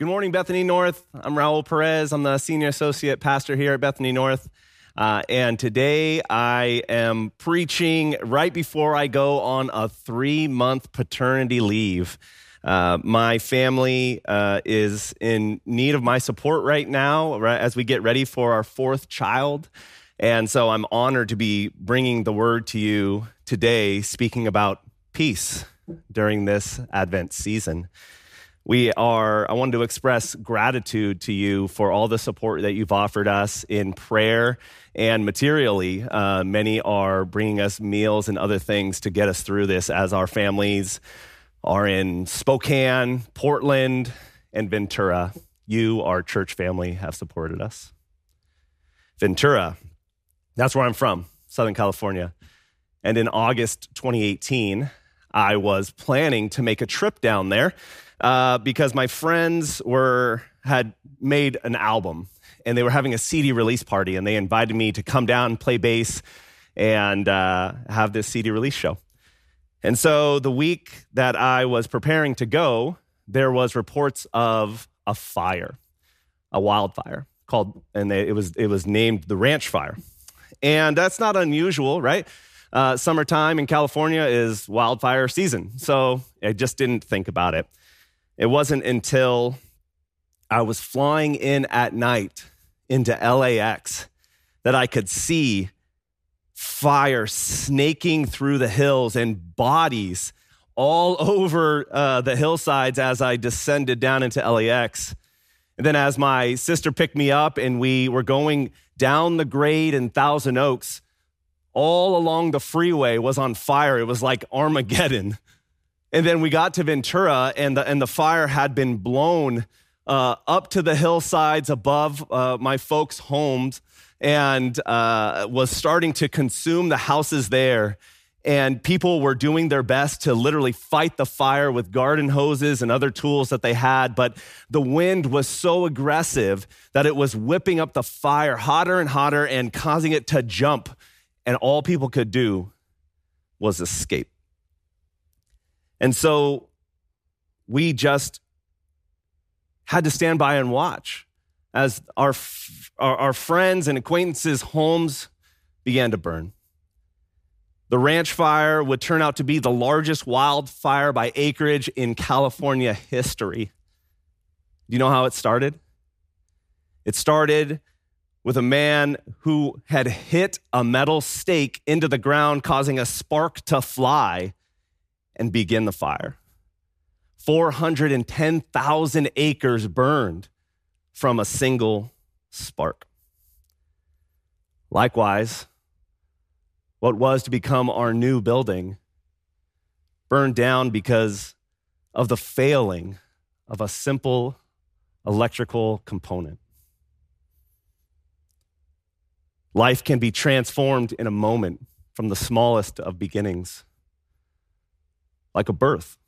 Good morning, Bethany North. I'm Raul Perez. I'm the senior associate pastor here at Bethany North. Uh, and today I am preaching right before I go on a three month paternity leave. Uh, my family uh, is in need of my support right now right, as we get ready for our fourth child. And so I'm honored to be bringing the word to you today, speaking about peace during this Advent season we are i wanted to express gratitude to you for all the support that you've offered us in prayer and materially. Uh, many are bringing us meals and other things to get us through this as our families are in spokane portland and ventura. You our church family have supported us. Ventura that's where i'm from southern california. And in august 2018 i was planning to make a trip down there uh, because my friends were had made an album and they were having a CD release party and they invited me to come down and play bass and uh, have this CD release show. And so the week that I was preparing to go, there was reports of a fire, a wildfire called, and it was it was named the Ranch Fire, and that's not unusual, right? Uh, summertime in California is wildfire season, so I just didn't think about it. It wasn't until I was flying in at night into LAX that I could see fire snaking through the hills and bodies all over uh, the hillsides as I descended down into LAX. And then, as my sister picked me up and we were going down the grade in Thousand Oaks, all along the freeway was on fire. It was like Armageddon. And then we got to Ventura, and the, and the fire had been blown uh, up to the hillsides above uh, my folks' homes and uh, was starting to consume the houses there. And people were doing their best to literally fight the fire with garden hoses and other tools that they had. But the wind was so aggressive that it was whipping up the fire hotter and hotter and causing it to jump. And all people could do was escape. And so we just had to stand by and watch as our, our, our, friends and acquaintances' homes began to burn. The ranch fire would turn out to be the largest wildfire by acreage in California history. Do you know how it started? It started with a man who had hit a metal stake into the ground, causing a spark to fly and begin the fire. 410,000 acres burned from a single spark. Likewise, what was to become our new building burned down because of the failing of a simple electrical component. Life can be transformed in a moment from the smallest of beginnings like a birth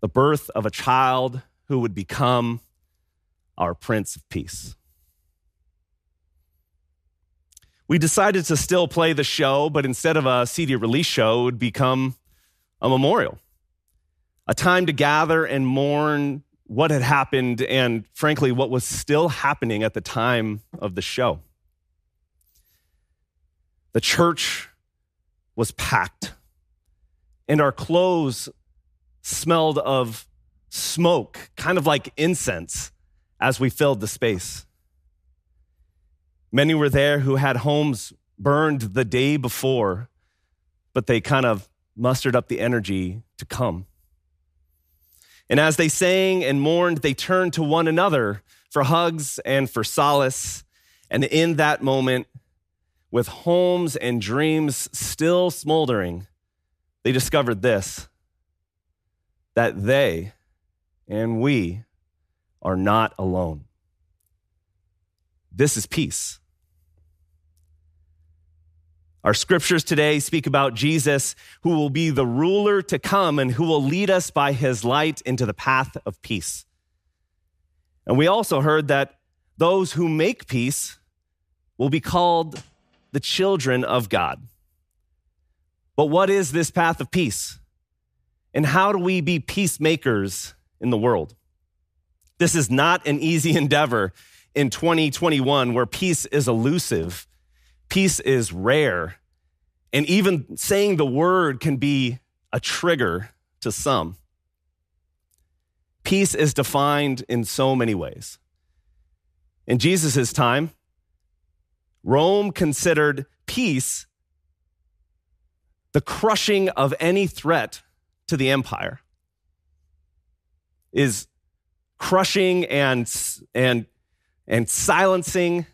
the birth of a child who would become our Prince of Peace. We decided to still play the show, but instead of a CD release show, it would become a memorial, a time to gather and mourn what had happened and, frankly, what was still happening at the time of the show. The church was packed and our clothes smelled of smoke, kind of like incense, as we filled the space. Many were there who had homes burned the day before, but they kind of mustered up the energy to come. And as they sang and mourned, they turned to one another for hugs and for solace. And in that moment, with homes and dreams still smoldering, they discovered this that they and we are not alone. This is peace. Our scriptures today speak about Jesus, who will be the ruler to come and who will lead us by his light into the path of peace. And we also heard that those who make peace will be called the children of God. But what is this path of peace? And how do we be peacemakers in the world? This is not an easy endeavor in 2021 where peace is elusive, peace is rare, and even saying the word can be a trigger to some. Peace is defined in so many ways. In Jesus' time, Rome considered peace the crushing of any threat to the empire. Is crushing and, and, and silencing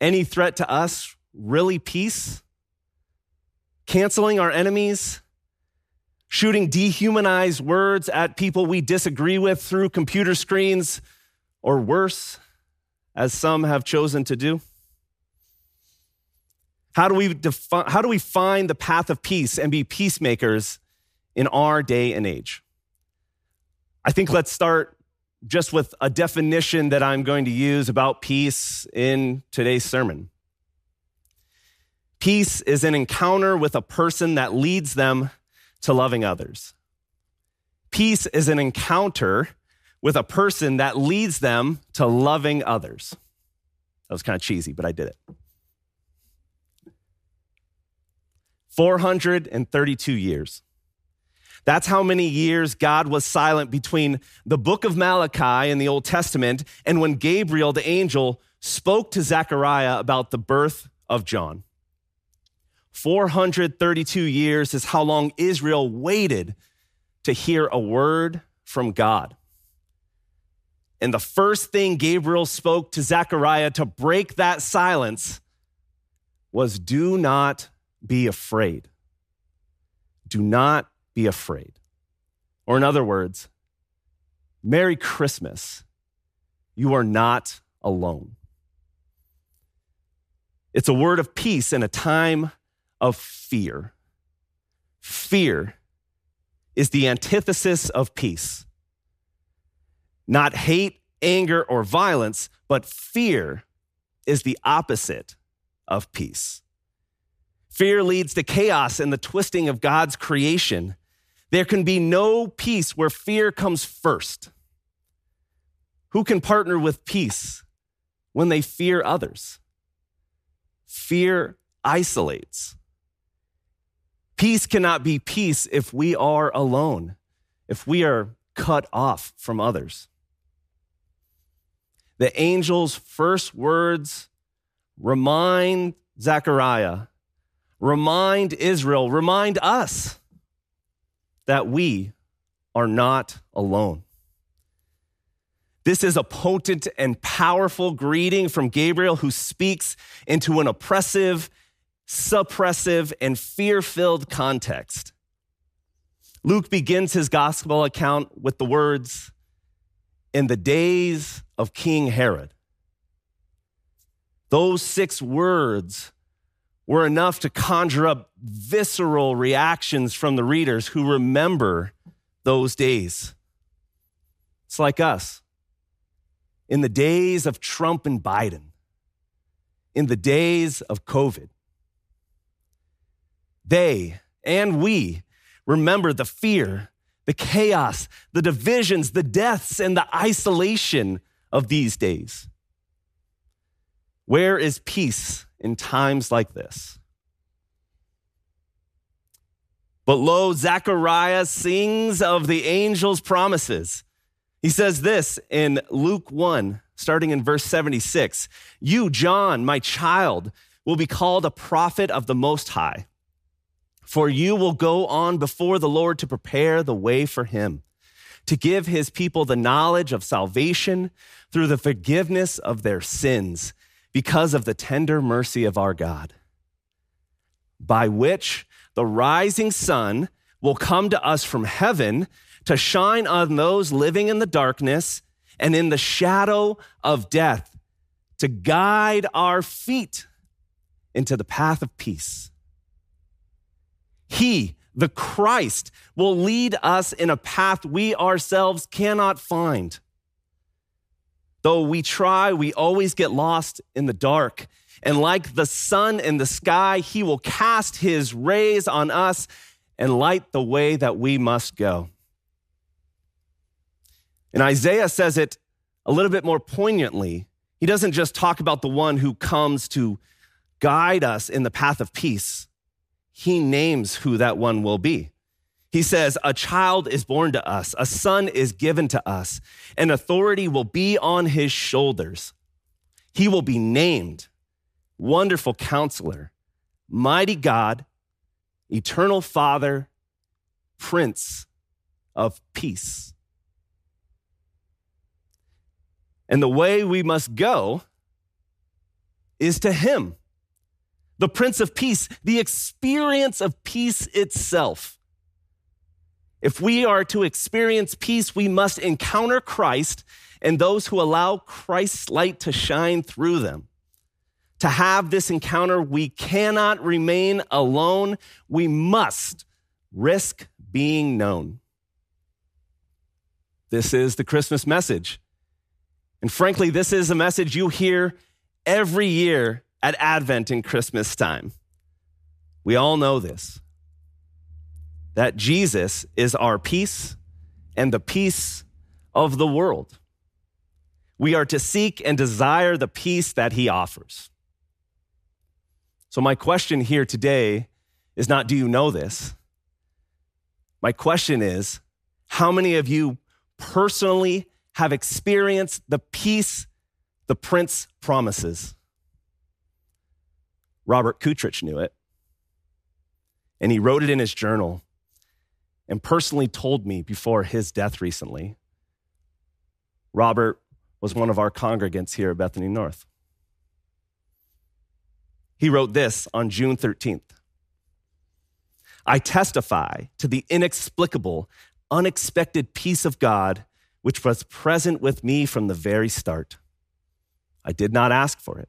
any threat to us really peace? Canceling our enemies? Shooting dehumanized words at people we disagree with through computer screens, or worse, as some have chosen to do? How do we define, how do we find the path of peace and be peacemakers in our day and age? I think let's start just with a definition that I'm going to use about peace in today's sermon. Peace is an encounter with a person that leads them to loving others. Peace is an encounter with a person that leads them to loving others. That was kind of cheesy, but I did it. 432 years. That's how many years God was silent between the book of Malachi in the Old Testament and when Gabriel, the angel, spoke to Zechariah about the birth of John. 432 years is how long Israel waited to hear a word from God. And the first thing Gabriel spoke to Zechariah to break that silence was do not be afraid. Do not be afraid. Or, in other words, Merry Christmas. You are not alone. It's a word of peace in a time of fear. Fear is the antithesis of peace. Not hate, anger, or violence, but fear is the opposite of peace. Fear leads to chaos and the twisting of God's creation. There can be no peace where fear comes first. Who can partner with peace when they fear others? Fear isolates. Peace cannot be peace if we are alone, if we are cut off from others. The angel's first words remind Zechariah, remind Israel, remind us that we are not alone. This is a potent and powerful greeting from Gabriel who speaks into an oppressive, suppressive, and fear filled context. Luke begins his gospel account with the words, In the days of King Herod. Those six words were enough to conjure up visceral reactions from the readers who remember those days. It's like us. In the days of Trump and Biden, in the days of COVID, they and we remember the fear, the chaos, the divisions, the deaths, and the isolation of these days. Where is peace in times like this. But lo, Zechariah sings of the angel's promises. He says this in Luke 1, starting in verse 76 You, John, my child, will be called a prophet of the Most High, for you will go on before the Lord to prepare the way for him, to give his people the knowledge of salvation through the forgiveness of their sins because of the tender mercy of our God, by which the rising sun will come to us from heaven to shine on those living in the darkness and in the shadow of death, to guide our feet into the path of peace. He, the Christ, will lead us in a path we ourselves cannot find. Though we try, we always get lost in the dark. And like the sun in the sky, he will cast his rays on us and light the way that we must go. And Isaiah says it a little bit more poignantly. He doesn't just talk about the one who comes to guide us in the path of peace. He names who that one will be. He says, A child is born to us, a son is given to us, and authority will be on his shoulders. He will be named Wonderful Counselor, Mighty God, Eternal Father, Prince of Peace. And the way we must go is to Him, the Prince of Peace, the experience of peace itself. If we are to experience peace, we must encounter Christ and those who allow Christ's light to shine through them. To have this encounter, we cannot remain alone. We must risk being known. This is the Christmas message. And frankly, this is a message you hear every year at Advent and Christmas time. We all know this that Jesus is our peace and the peace of the world. We are to seek and desire the peace that he offers. So, my question here today is not do you know this? My question is how many of you personally have experienced the peace the Prince promises? Robert Kutrich knew it, and he wrote it in his journal and personally told me before his death recently. Robert was one of our congregants here at Bethany North. He wrote this on June 13th I testify to the inexplicable, unexpected peace of God which was present with me from the very start. I did not ask for it.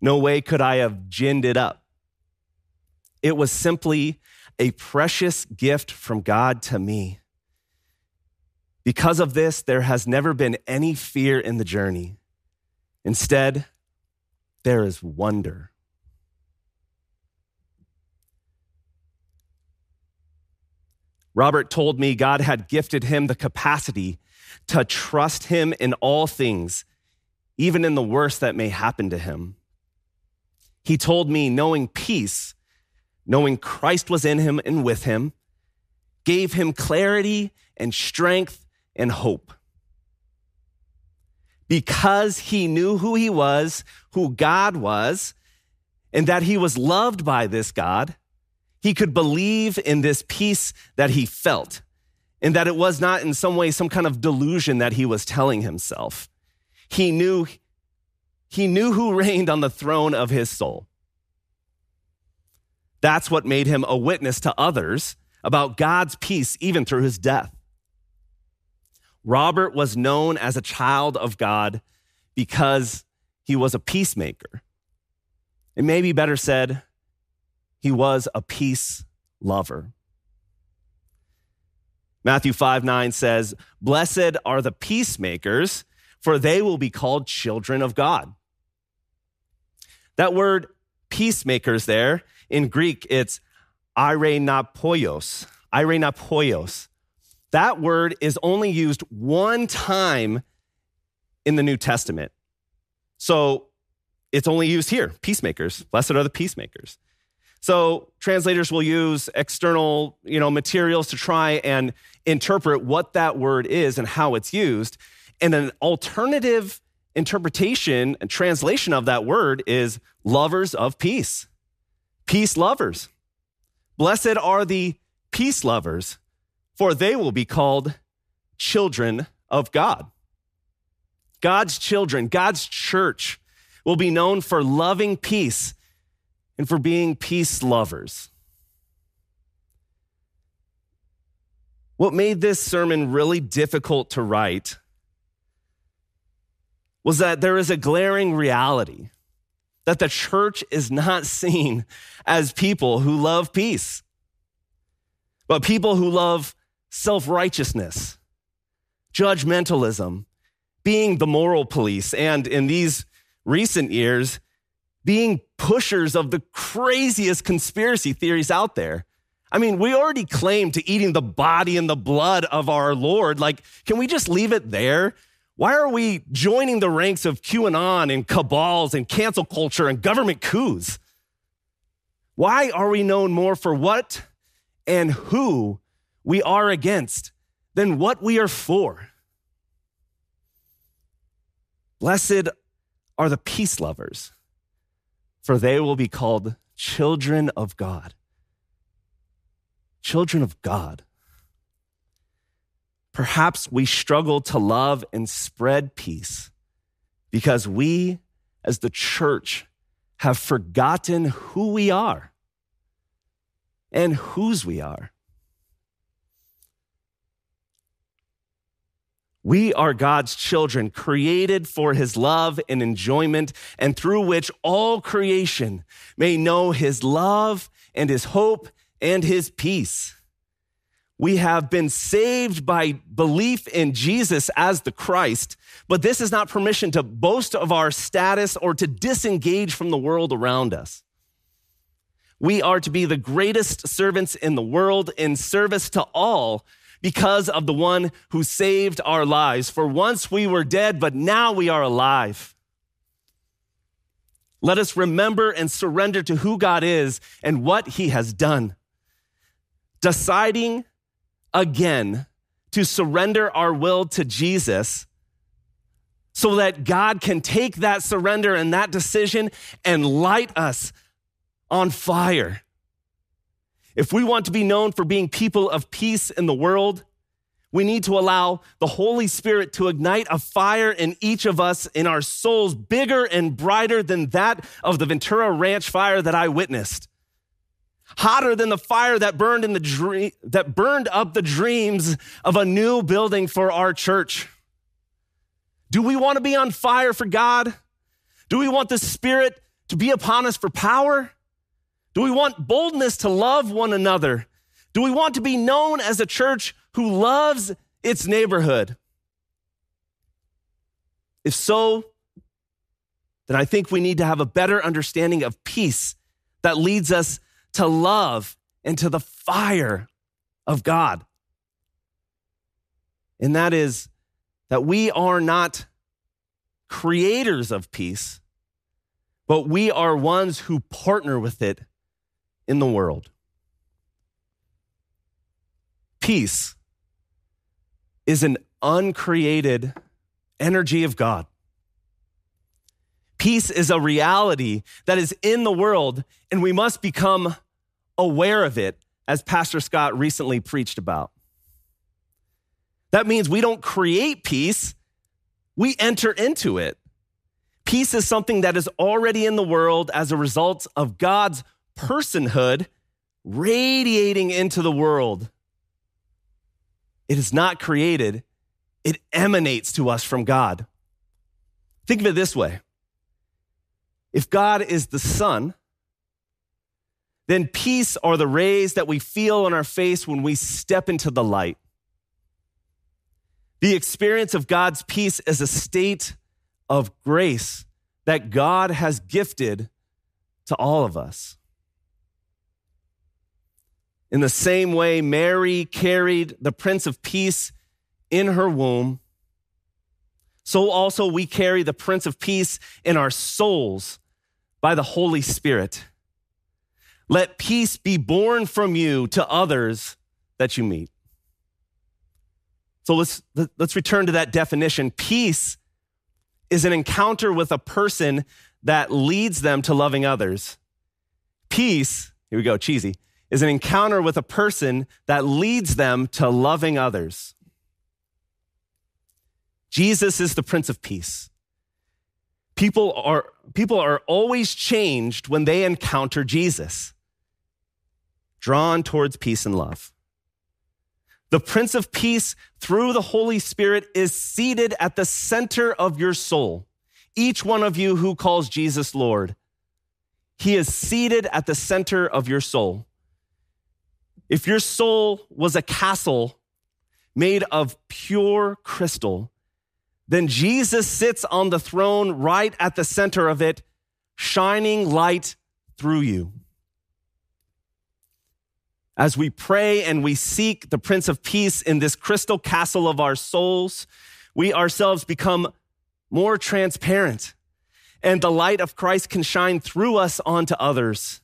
No way could I have ginned it up. It was simply a precious gift from God to me. Because of this, there has never been any fear in the journey. Instead, there is wonder. Robert told me God had gifted him the capacity to trust him in all things, even in the worst that may happen to him. He told me knowing peace knowing Christ was in him and with him, gave him clarity and strength and hope. Because he knew who he was, who God was, and that he was loved by this God, he could believe in this peace that he felt, and that it was not in some way some kind of delusion that he was telling himself. He knew, he knew who reigned on the throne of his soul. That's what made him a witness to others about God's peace even through his death. Robert was known as a child of God because he was a peacemaker. It may be better said, he was a peace lover. Matthew 5 9 says, Blessed are the peacemakers, for they will be called children of God. That word peacemakers there in Greek, it's irenapoios. Irenapoios. That word is only used one time in the New Testament. So it's only used here peacemakers. Blessed are the peacemakers. So translators will use external, you know, materials to try and interpret what that word is and how it's used. And an alternative interpretation and translation of that word is lovers of peace peace lovers. Blessed are the peace lovers, for they will be called children of God. God's children, God's church will be known for loving peace and for being peace lovers. What made this sermon really difficult to write was that there is a glaring reality that the church is not seen as people who love peace, but people who love self righteousness, judgmentalism, being the moral police, and in these recent years, being pushers of the craziest conspiracy theories out there. I mean, we already claim to eating the body and the blood of our Lord. Like, can we just leave it there? Why are we joining the ranks of QAnon and cabals and cancel culture and government coups? Why are we known more for what and who we are against than what we are for? Blessed are the peace lovers, for they will be called children of God. Children of God. Perhaps we struggle to love and spread peace because we, as the church, have forgotten who we are and whose we are. We are God's children, created for his love and enjoyment, and through which all creation may know his love and his hope and his peace. We have been saved by belief in Jesus as the Christ, but this is not permission to boast of our status or to disengage from the world around us. We are to be the greatest servants in the world in service to all because of the one who saved our lives. For once we were dead, but now we are alive. Let us remember and surrender to who God is and what he has done. Deciding again to surrender our will to Jesus so that God can take that surrender and that decision and light us on fire. If we want to be known for being people of peace in the world, we need to allow the Holy Spirit to ignite a fire in each of us in our souls bigger and brighter than that of the Ventura Ranch fire that I witnessed hotter than the fire that burned in the dream, that burned up the dreams of a new building for our church. Do we want to be on fire for God? Do we want the Spirit to be upon us for power? Do we want boldness to love one another? Do we want to be known as a church who loves its neighborhood? If so, then I think we need to have a better understanding of peace that leads us to love and to the fire of God. And that is that we are not creators of peace, but we are ones who partner with it in the world. Peace is an uncreated energy of God. Peace is a reality that is in the world, and we must become aware of it, as Pastor Scott recently preached about. That means we don't create peace, we enter into it. Peace is something that is already in the world as a result of God's personhood radiating into the world. It is not created, it emanates to us from God. Think of it this way if God is the sun, then peace are the rays that we feel on our face when we step into the light. The experience of God's peace is a state of grace that God has gifted to all of us. In the same way, Mary carried the Prince of Peace in her womb, so also we carry the Prince of Peace in our souls by the Holy Spirit. Let peace be born from you to others that you meet. So let's, let's return to that definition. Peace is an encounter with a person that leads them to loving others. Peace, here we go, cheesy, is an encounter with a person that leads them to loving others. Jesus is the Prince of Peace. People are, people are always changed when they encounter Jesus drawn towards peace and love. The Prince of Peace, through the Holy Spirit, is seated at the center of your soul. Each one of you who calls Jesus Lord, he is seated at the center of your soul. If your soul was a castle made of pure crystal, then Jesus sits on the throne right at the center of it, shining light through you. As we pray and we seek the Prince of Peace in this crystal castle of our souls, we ourselves become more transparent and the light of Christ can shine through us onto others.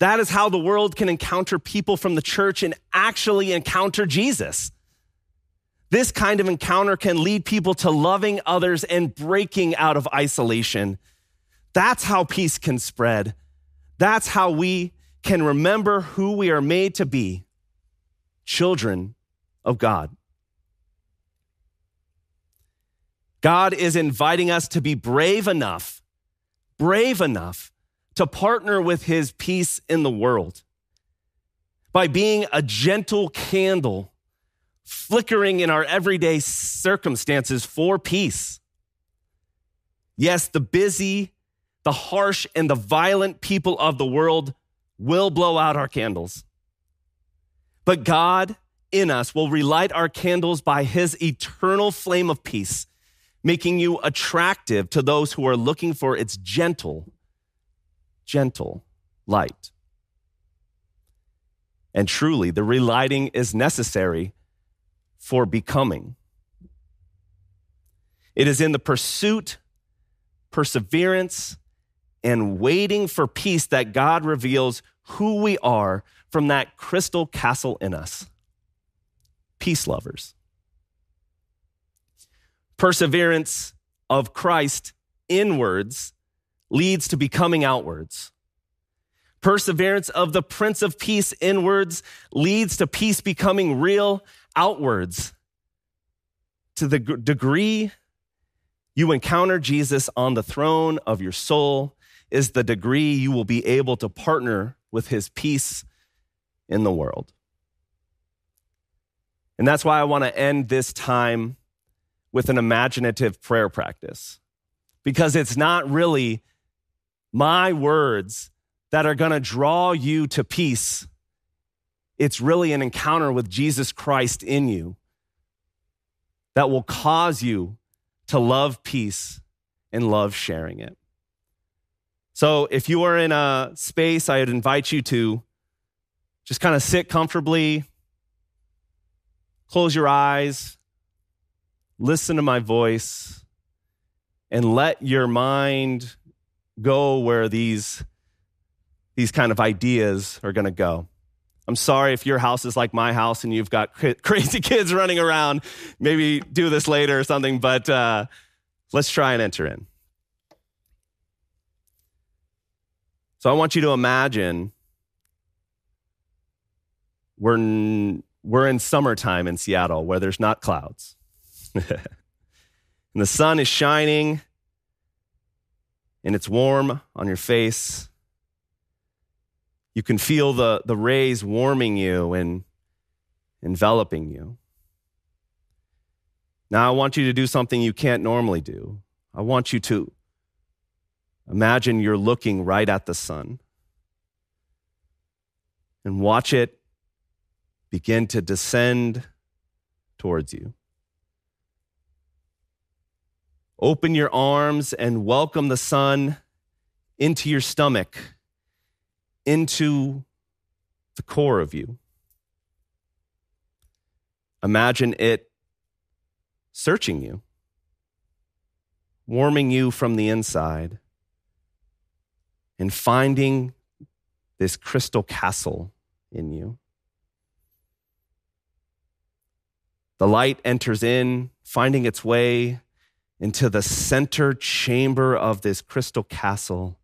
That is how the world can encounter people from the church and actually encounter Jesus. This kind of encounter can lead people to loving others and breaking out of isolation. That's how peace can spread. That's how we can remember who we are made to be children of God. God is inviting us to be brave enough, brave enough to partner with his peace in the world by being a gentle candle flickering in our everyday circumstances for peace. Yes, the busy, the harsh, and the violent people of the world will blow out our candles. But God in us will relight our candles by his eternal flame of peace, making you attractive to those who are looking for its gentle, gentle light. And truly, the relighting is necessary for becoming. It is in the pursuit, perseverance, and waiting for peace that God reveals who we are from that crystal castle in us. Peace lovers. Perseverance of Christ inwards leads to becoming outwards. Perseverance of the Prince of Peace inwards leads to peace becoming real outwards. To the degree you encounter Jesus on the throne of your soul, is the degree you will be able to partner with his peace in the world. And that's why I want to end this time with an imaginative prayer practice, because it's not really my words that are going to draw you to peace. It's really an encounter with Jesus Christ in you that will cause you to love peace and love sharing it. So if you are in a space, I would invite you to just kind of sit comfortably, close your eyes, listen to my voice, and let your mind go where these, these kind of ideas are going to go. I'm sorry if your house is like my house and you've got crazy kids running around. Maybe do this later or something, but uh, let's try and enter in. So I want you to imagine we're we're in summertime in Seattle where there's not clouds. and the sun is shining and it's warm on your face. You can feel the, the rays warming you and enveloping you. Now, I want you to do something you can't normally do. I want you to Imagine you're looking right at the sun and watch it begin to descend towards you. Open your arms and welcome the sun into your stomach, into the core of you. Imagine it searching you, warming you from the inside and finding this crystal castle in you. The light enters in, finding its way into the center chamber of this crystal castle,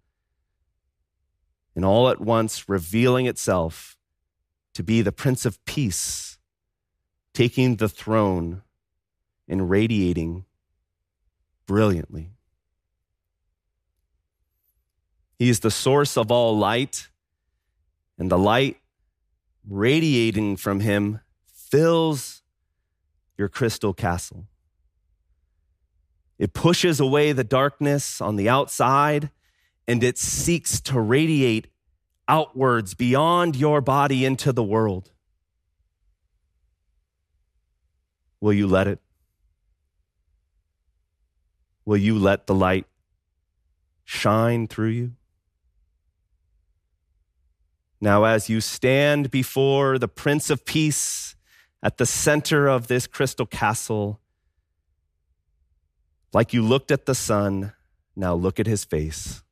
and all at once revealing itself to be the Prince of Peace, taking the throne and radiating brilliantly. He is the source of all light, and the light radiating from him fills your crystal castle. It pushes away the darkness on the outside and it seeks to radiate outwards beyond your body into the world. Will you let it? Will you let the light shine through you? Now, as you stand before the Prince of Peace at the center of this crystal castle, Like you looked at the sun, now look at his face.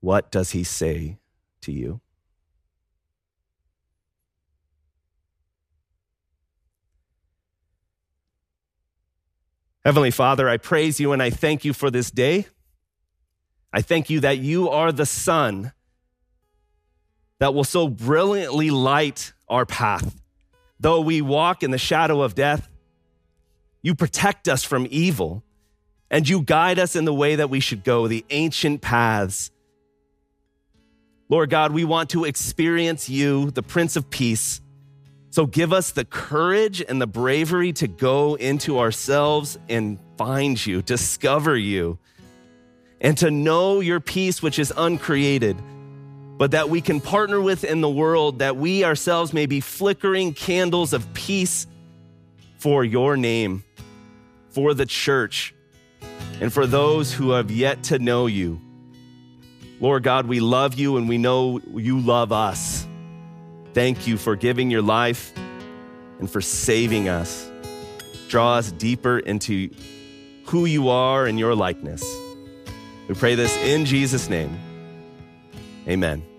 What does he say to you? Heavenly Father, I praise you and I thank you for this day. I thank you that you are the sun that will so brilliantly light our path. Though we walk in the shadow of death, you protect us from evil and you guide us in the way that we should go, the ancient paths. Lord God, we want to experience you, the Prince of Peace. So give us the courage and the bravery to go into ourselves and find you, discover you, and to know your peace, which is uncreated, but that we can partner with in the world, that we ourselves may be flickering candles of peace for your name, for the church, and for those who have yet to know you. Lord God, we love you and we know you love us. Thank you for giving your life and for saving us. Draw us deeper into who you are and your likeness. We pray this in Jesus' name. Amen.